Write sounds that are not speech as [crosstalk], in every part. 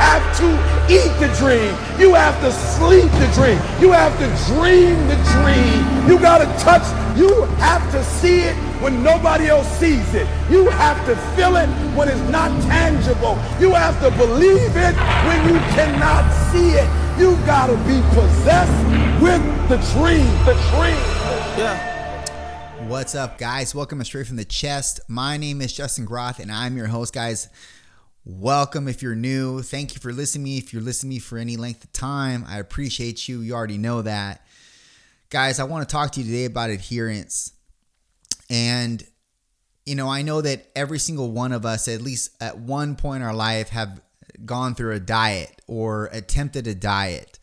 have to eat the dream. You have to sleep the dream. You have to dream the dream. You got to touch. You have to see it when nobody else sees it. You have to feel it when it's not tangible. You have to believe it when you cannot see it. You got to be possessed with the dream. The dream. Yeah. What's up, guys? Welcome to Straight from the Chest. My name is Justin Groth, and I'm your host, guys. Welcome if you're new. Thank you for listening to me. If you're listening to me for any length of time, I appreciate you. You already know that. Guys, I want to talk to you today about adherence. And, you know, I know that every single one of us, at least at one point in our life, have gone through a diet or attempted a diet.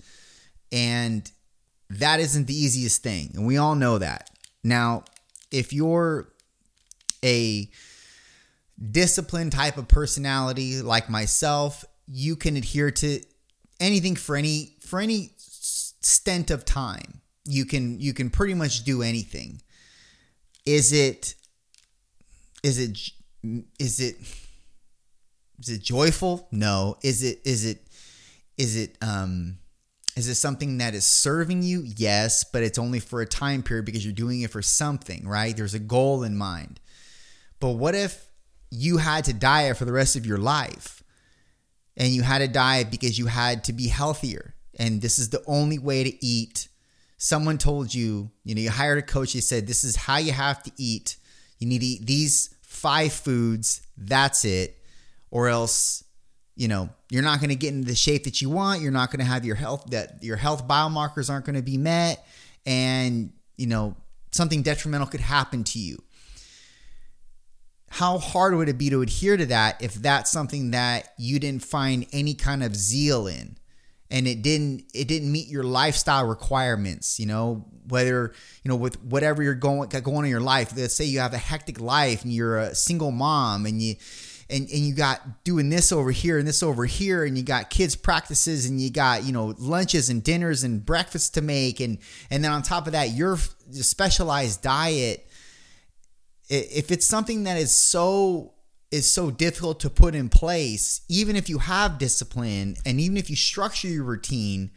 And that isn't the easiest thing. And we all know that. Now, if you're a disciplined type of personality like myself, you can adhere to anything for any for any stent of time. You can you can pretty much do anything. Is it is it is it is it joyful? No. Is it is it is it um is it something that is serving you? Yes, but it's only for a time period because you're doing it for something, right? There's a goal in mind. But what if you had to diet for the rest of your life. And you had to diet because you had to be healthier. And this is the only way to eat? Someone told you, you know, you hired a coach, they said, this is how you have to eat. You need to eat these five foods, that's it, or else you know you're not going to get into the shape that you want. You're not going to have your health that your health biomarkers aren't going to be met. And you know something detrimental could happen to you how hard would it be to adhere to that if that's something that you didn't find any kind of zeal in? And it didn't it didn't meet your lifestyle requirements you know? Whether you know with whatever you're going going in your life let's say you have a hectic life and you're a single mom and you and, and you got doing this over here and this over here and you got kids practices and you got you know lunches and dinners and breakfast to make and and then on top of that your specialized diet if it's something that is so is so difficult to put in place even if you have discipline and even if you structure your routine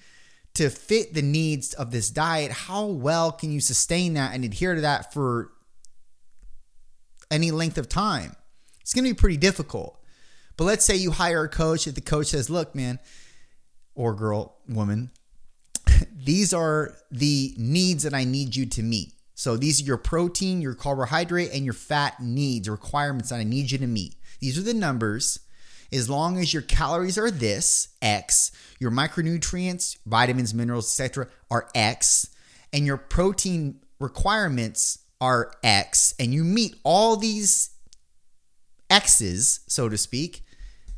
to fit the needs of this diet how well can you sustain that and adhere to that for any length of time it's going to be pretty difficult. But let's say you hire a coach that the coach says, look, man, or girl, woman, [laughs] these are the needs that I need you to meet. So these are your protein, your carbohydrate, and your fat needs, requirements that I need you to meet. These are the numbers. As long as your calories are this, X, your micronutrients, vitamins, minerals, etc., are X, and your protein requirements are X, and you meet all these X's, so to speak,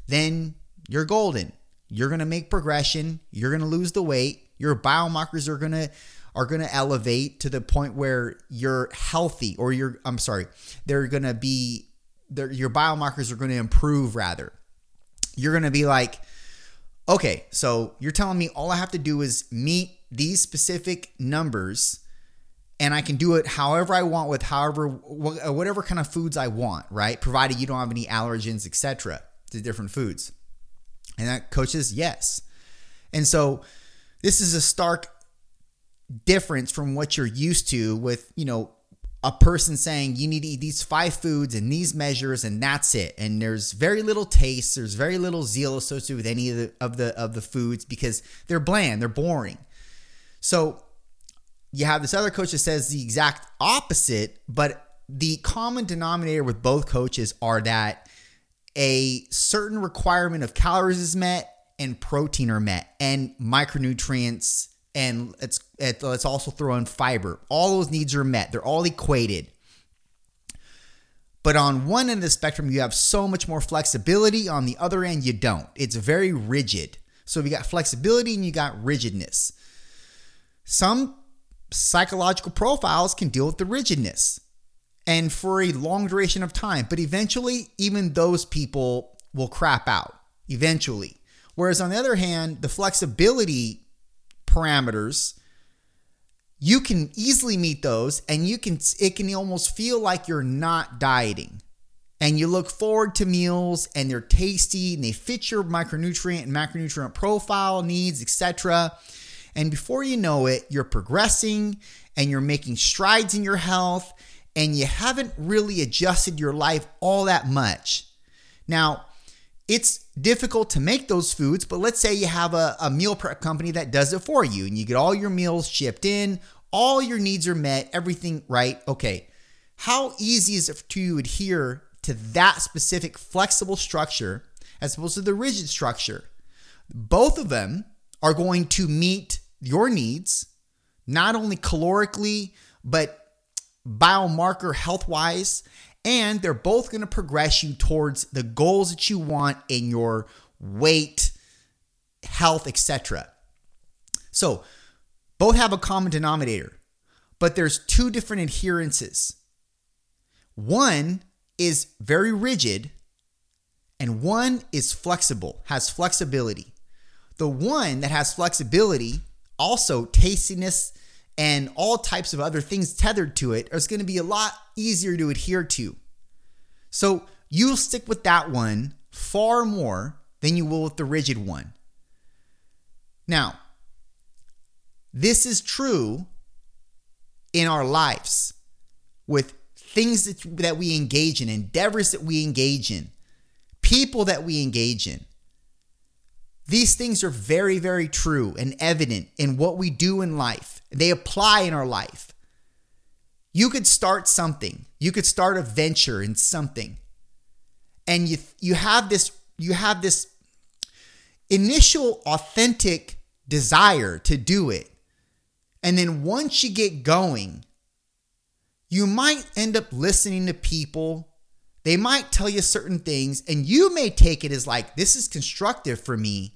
then you're golden. You're to make progression, you're to lose the weight, your biomarkers are to are going to elevate to the point where you're healthy or you're I'm sorry, they're going to be your biomarkers are going to improve rather. You're going to be like okay, so you're telling me all I have to do is meet these specific numbers and I can do it however I want with however uh, whatever kind of foods I want, right? Provided you don't have any allergens, etc. to different foods. And that coach says yes. And so this is a stark difference from what you're used to with, you know, a person saying you need to eat these five foods and these measures and that's it. And there's very little taste, there's very little zeal associated with any of the of the of the foods because they're bland, they're boring. So you have this other coach that says the exact opposite, but the common denominator with both coaches are that a certain requirement of calories is met and protein are met and micronutrients and let's let's also throw in fiber. All those needs are met. They're all equated. But on one end of the spectrum, you have so much more flexibility. On the other end, you don't. It's very rigid. So you got flexibility and you got rigidness. Some psychological profiles can deal with the rigidness and for a long duration of time. But eventually, even those people will crap out eventually. Whereas on the other hand, the flexibility parameters, you can easily meet those and you can it can almost feel like you're not dieting. and you look forward to meals and they're tasty and they fit your micronutrient and macronutrient profile needs, etc. And before you know it, you're progressing and you're making strides in your health and you haven't really adjusted your life all that much. Now, it's difficult to make those foods, but let's say you have a, a meal prep company that does it for you and you get all your meals shipped in, all your needs are met, everything right. Okay. How easy is it to adhere to that specific flexible structure as opposed to the rigid structure? Both of them are going to meet your needs, not only calorically, but biomarker health wise, and they're both going to progress you towards the goals that you want in your weight, health, etc. So, both have a common denominator, but there's two different adherences. One is very rigid and one is flexible, has flexibility. The one that has flexibility, also tastiness and all types of other things tethered to it, is going to be a lot easier to adhere to. So you'll stick with that one far more than you will with the rigid one. Now, this is true in our lives with things that, that we engage in, endeavors that we engage in, people that we engage in. These things are very, very true and evident in what we do in life. They apply in our life. You could start something. You could start a venture in something. And you you have this you have this initial authentic desire to do it. And then once you get going, you might end up listening to people. They might tell you certain things, and you may take it as like, this is constructive for me.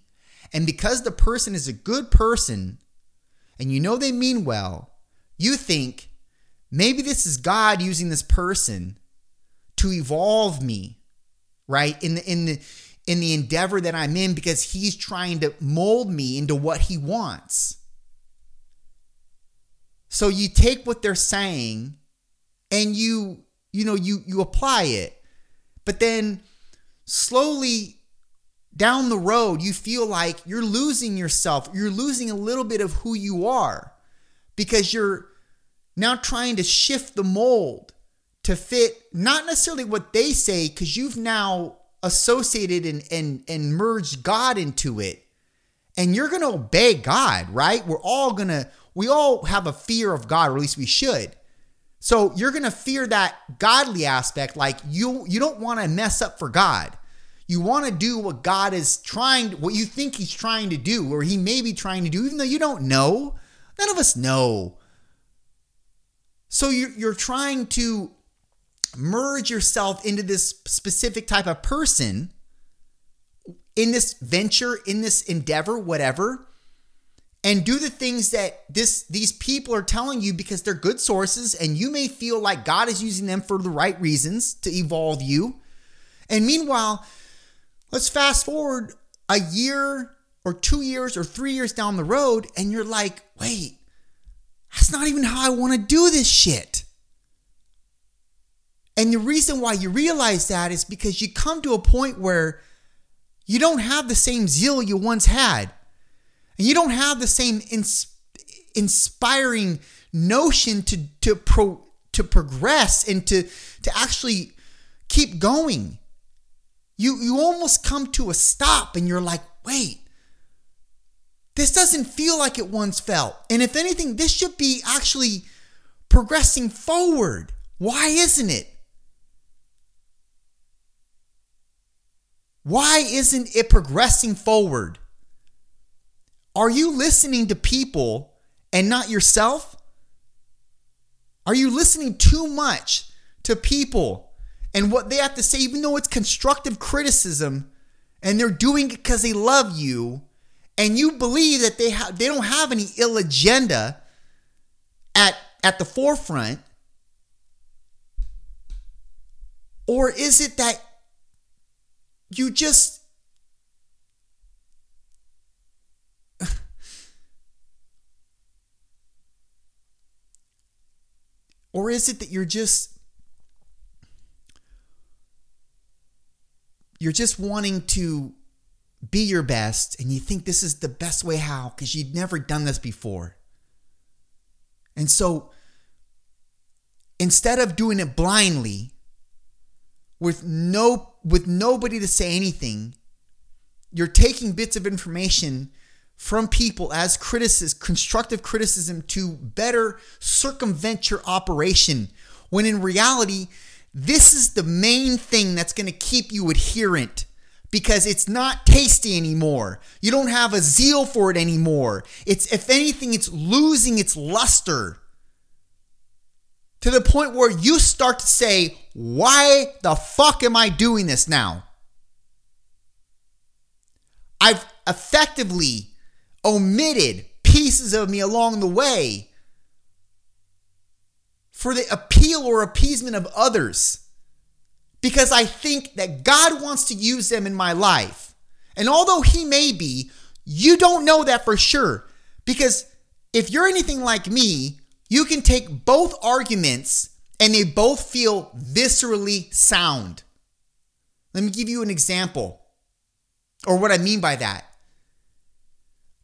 And because the person is a good person and you know they mean well, you think maybe this is God using this person to evolve me, right? In the in the in the endeavor that I'm in because he's trying to mold me into what he wants. So you take what they're saying and you you know you you apply it but then slowly down the road you feel like you're losing yourself. You're losing a little bit of who you are because you're now trying to shift the mold to fit not necessarily what they say because you've now associated and, and and merged god into it. And you're going to obey god right? We're all going to we all have a fear of god or at least we should so you're going to fear that godly aspect like you you don't want to mess up for God. You want to do what God is trying what you think he's trying to do or he may be trying to do even though you don't know. None of us know. So you're, you're trying to merge yourself into this specific type of person in this venture, in this endeavor, whatever and do the things that this these people are telling you because they're good sources and you may feel like God is using them for the right reasons to evolve you. And meanwhile, let's fast forward a year or 2 years or 3 years down the road and you're like, "Wait, that's not even how I want to do this shit." And the reason why you realize that is because you come to a point where you don't have the same zeal you once had and you don't have the same ins- inspiring notion to to pro to progress and to to actually keep going. You you almost come to a stop and you're like wait this doesn't feel like it once felt. And if anything this should be actually progressing forward. Why isn't it? Why isn't it progressing forward are you listening to people and not yourself? Are you listening too much to people and what they have to say, even though it's constructive criticism and they're doing it because they love you and you believe that they have they don't have any ill agenda at at the forefront? Or is it that you just Or is it that you're just you're just wanting to be your best and you think this is the best way how because you've never done this before. And so instead of doing it blindly with no with nobody to say anything, you're taking bits of information from people as criticism, constructive criticism to better circumvent your operation when in reality this is the main thing that's going to keep you adherent because it's not tasty anymore. You don't have a zeal for it anymore. It's if anything it's losing its luster to the point where you start to say, "Why the fuck am I doing this now?" I've effectively omitted pieces of me along the way for the appeal or appeasement of others because I think that God wants to use them in my life. And although He may be, you don't know that for sure because if you're anything like me, you can take both arguments and they both feel viscerally sound. Let me give you an example or what I mean by that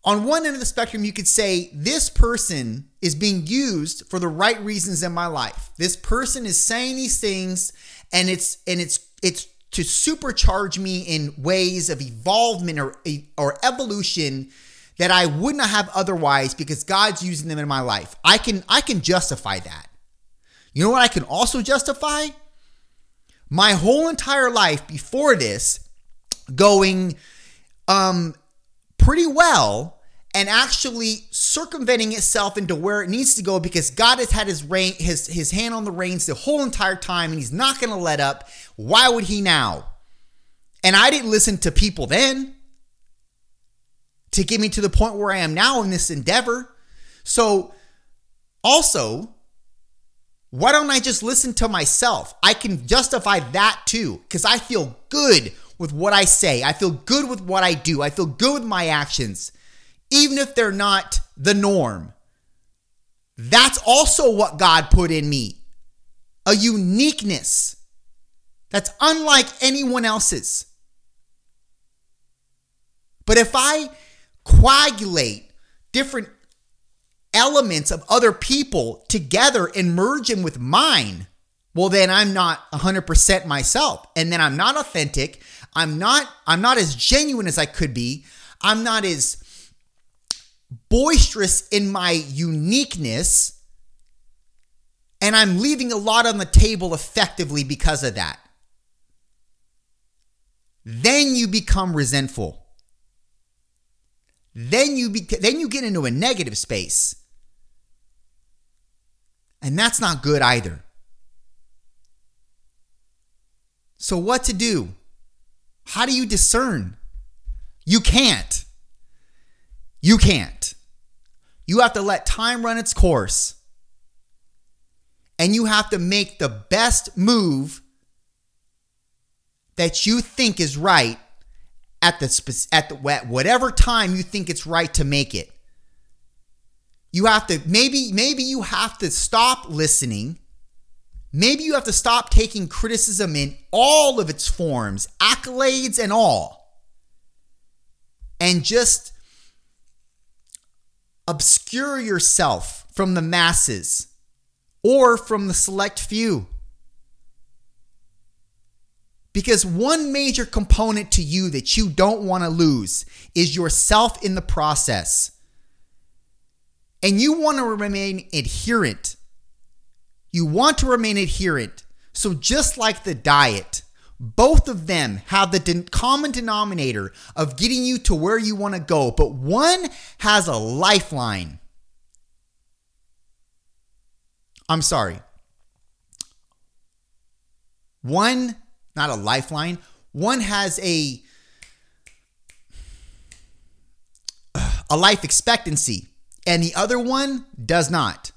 on one end of the spectrum, you could say this person is being used for the right reasons in my life. This person is saying these things, and it's and it's it's to supercharge me in ways of evolvement or or evolution that I would not have otherwise because God's using them in my life. I can I can justify that. You know what I can also justify? My whole entire life before this going um pretty well and actually circumventing itself into where it needs to go because God has had his reign, his his hand on the reins the whole entire time and he's not going to let up. Why would he now? And I didn't listen to people then to get me to the point where I am now in this endeavor. So also, why don't I just listen to myself? I can justify that too because I feel good with what I say. I feel good with what I do. I feel good with my actions even if they're not the norm. That's also what God put in me a uniqueness that's unlike anyone else's. But if I coagulate different elements of other people together and merge them with mine, well then I'm not 100% myself and then I'm not authentic. I'm not I'm not as genuine as I could be. I'm not as boisterous in my uniqueness, and I'm leaving a lot on the table effectively because of that. Then you become resentful. Then you be, then you get into a negative space. And that's not good either. So what to do? How do you discern? You can't. You can't. You have to let time run its course. And you have to make the best move that you think is right at the at the at whatever time you think it's right to make it. You have to maybe maybe you have to stop listening. Maybe you have to stop taking criticism in all of its forms, accolades and all. And just obscure yourself from the masses or from the select few. Because one major component to you that you don't want to lose is yourself in the process. And you want to remain adherent. You want to remain adherent. So, just like the diet, both of them have the common denominator of getting you to where you want to go, but one has a lifeline. I'm sorry. One, not a lifeline, one has a a life expectancy and the other one does not.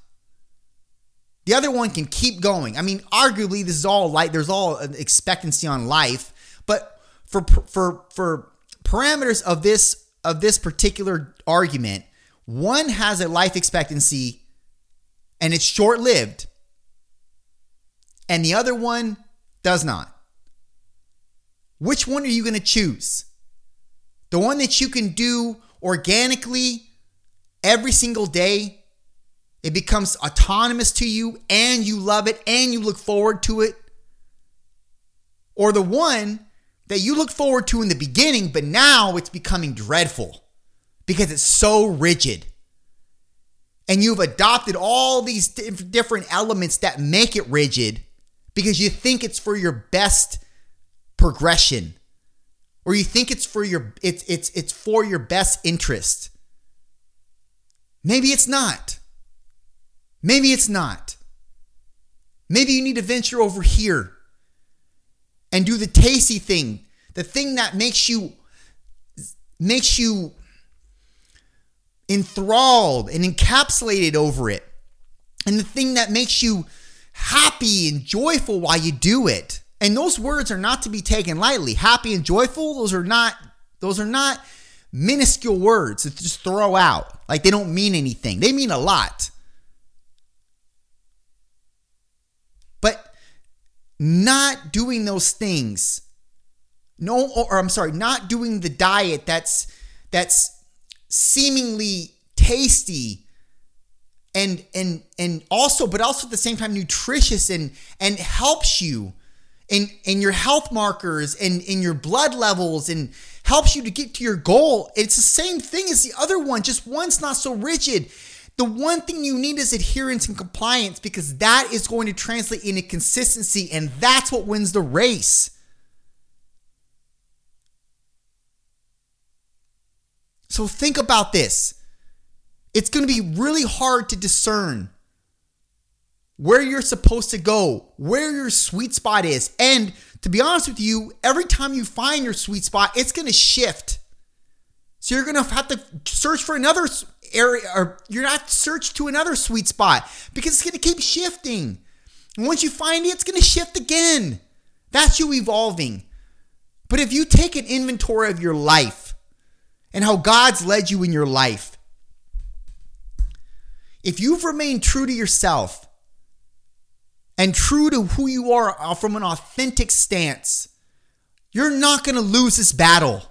The other one can keep going. I mean, arguably, this is all like there's all an expectancy on life, but for for for parameters of this of this particular argument, one has a life expectancy and it's short lived, and the other one does not. which one are you going to choose? The one that you can do organically every single day. It becomes autonomous to you and you love it and you look forward to it. Or the one that you look forward to in the beginning, but now it's becoming dreadful because it's so rigid. And you've adopted all these different elements that make it rigid because you think it's for your best progression or you think it's for your it's it's it's for your best interest. Maybe it's not. Maybe it's not. Maybe you need to venture over here and do the tasty thing, the thing that makes you makes you enthralled and encapsulated over it. And the thing that makes you happy and joyful while you do it. And those words are not to be taken lightly. Happy and joyful, those are not those are not minuscule words to just throw out. Like they don't mean anything. They mean a lot. But not doing those things. No or I'm sorry, not doing the diet that's that's seemingly tasty and and and also but also at the same time nutritious and and helps you in in your health markers and in your blood levels and helps you to get to your goal. It's the same thing as the other one just one's not so rigid the one thing you need is adherence and compliance because that is going to translate into consistency and that's what wins the race So think about this. It's going to be really hard to discern where you're supposed to go, where your sweet spot is. And to be honest with you, every time you find your sweet spot, it's going to shift. So you're going to have to search for another area, or you're not search to another sweet spot because it's going to keep shifting. And once you find it, it's going to shift again. That's you evolving. But if you take an inventory of your life, and how God's led you in your life. If you've remained true to yourself and true to who you are uh, from an authentic stance, you're not going to lose this battle.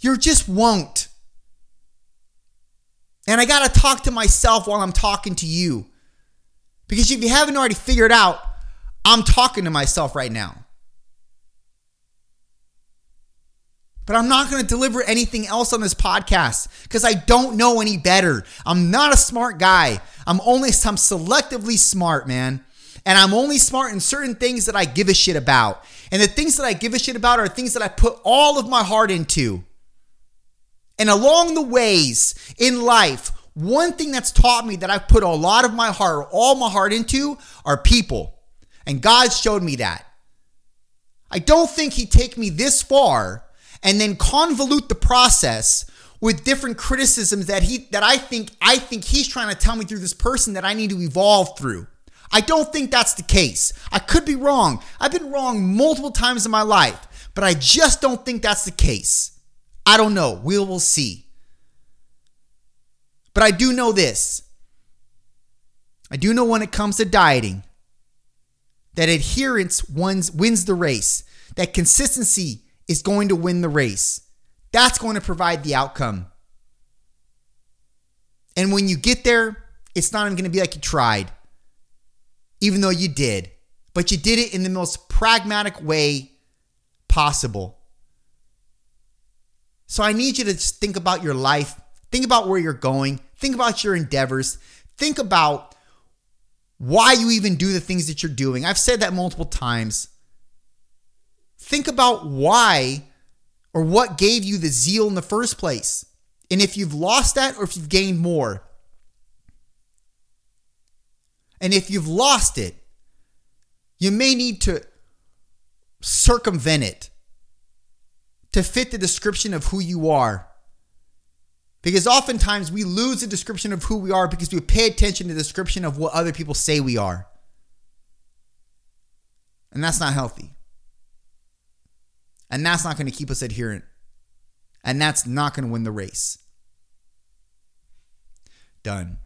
You just won't. And I got to talk to myself while I'm talking to you. Because if you haven't already figured out, I'm talking to myself right now. but I'm not going to deliver anything else on this podcast because I don't know any better. I'm not a smart guy. I'm only I'm selectively smart, man. And I'm only smart in certain things that I give a shit about. And the things that I give a shit about are things that I put all of my heart into. And along the ways in life, one thing that's taught me that I've put a lot of my heart, all my heart into, are people. And God showed me that. I don't think He'd take me this far and then convolute the process with different criticisms that he that I think I think he's trying to tell me through this person that I need to evolve through. I don't think that's the case. I could be wrong. I've been wrong multiple times in my life, but I just don't think that's the case. I don't know. We will see. But I do know this. I do know when it comes to dieting that adherence wins wins the race. That consistency is going to win the race. That's going to provide the outcome. And when you get there, it's not even going to be like you tried, even though you did. But you did it in the most pragmatic way possible. So I need you to just think about your life, think about where you're going, think about your endeavors, think about why you even do the things that you're doing. I've said that multiple times think about why or what gave you the zeal in the first place. And if you've lost that or if you've gained more. And if you've lost it, you may need to circumvent it to fit the description of who you are. Because oftentimes we lose the description of who we are because we pay attention to the description of what other people say we are. And that's not healthy. And that's not going to keep us adherent. And that's not going to win the race. Done.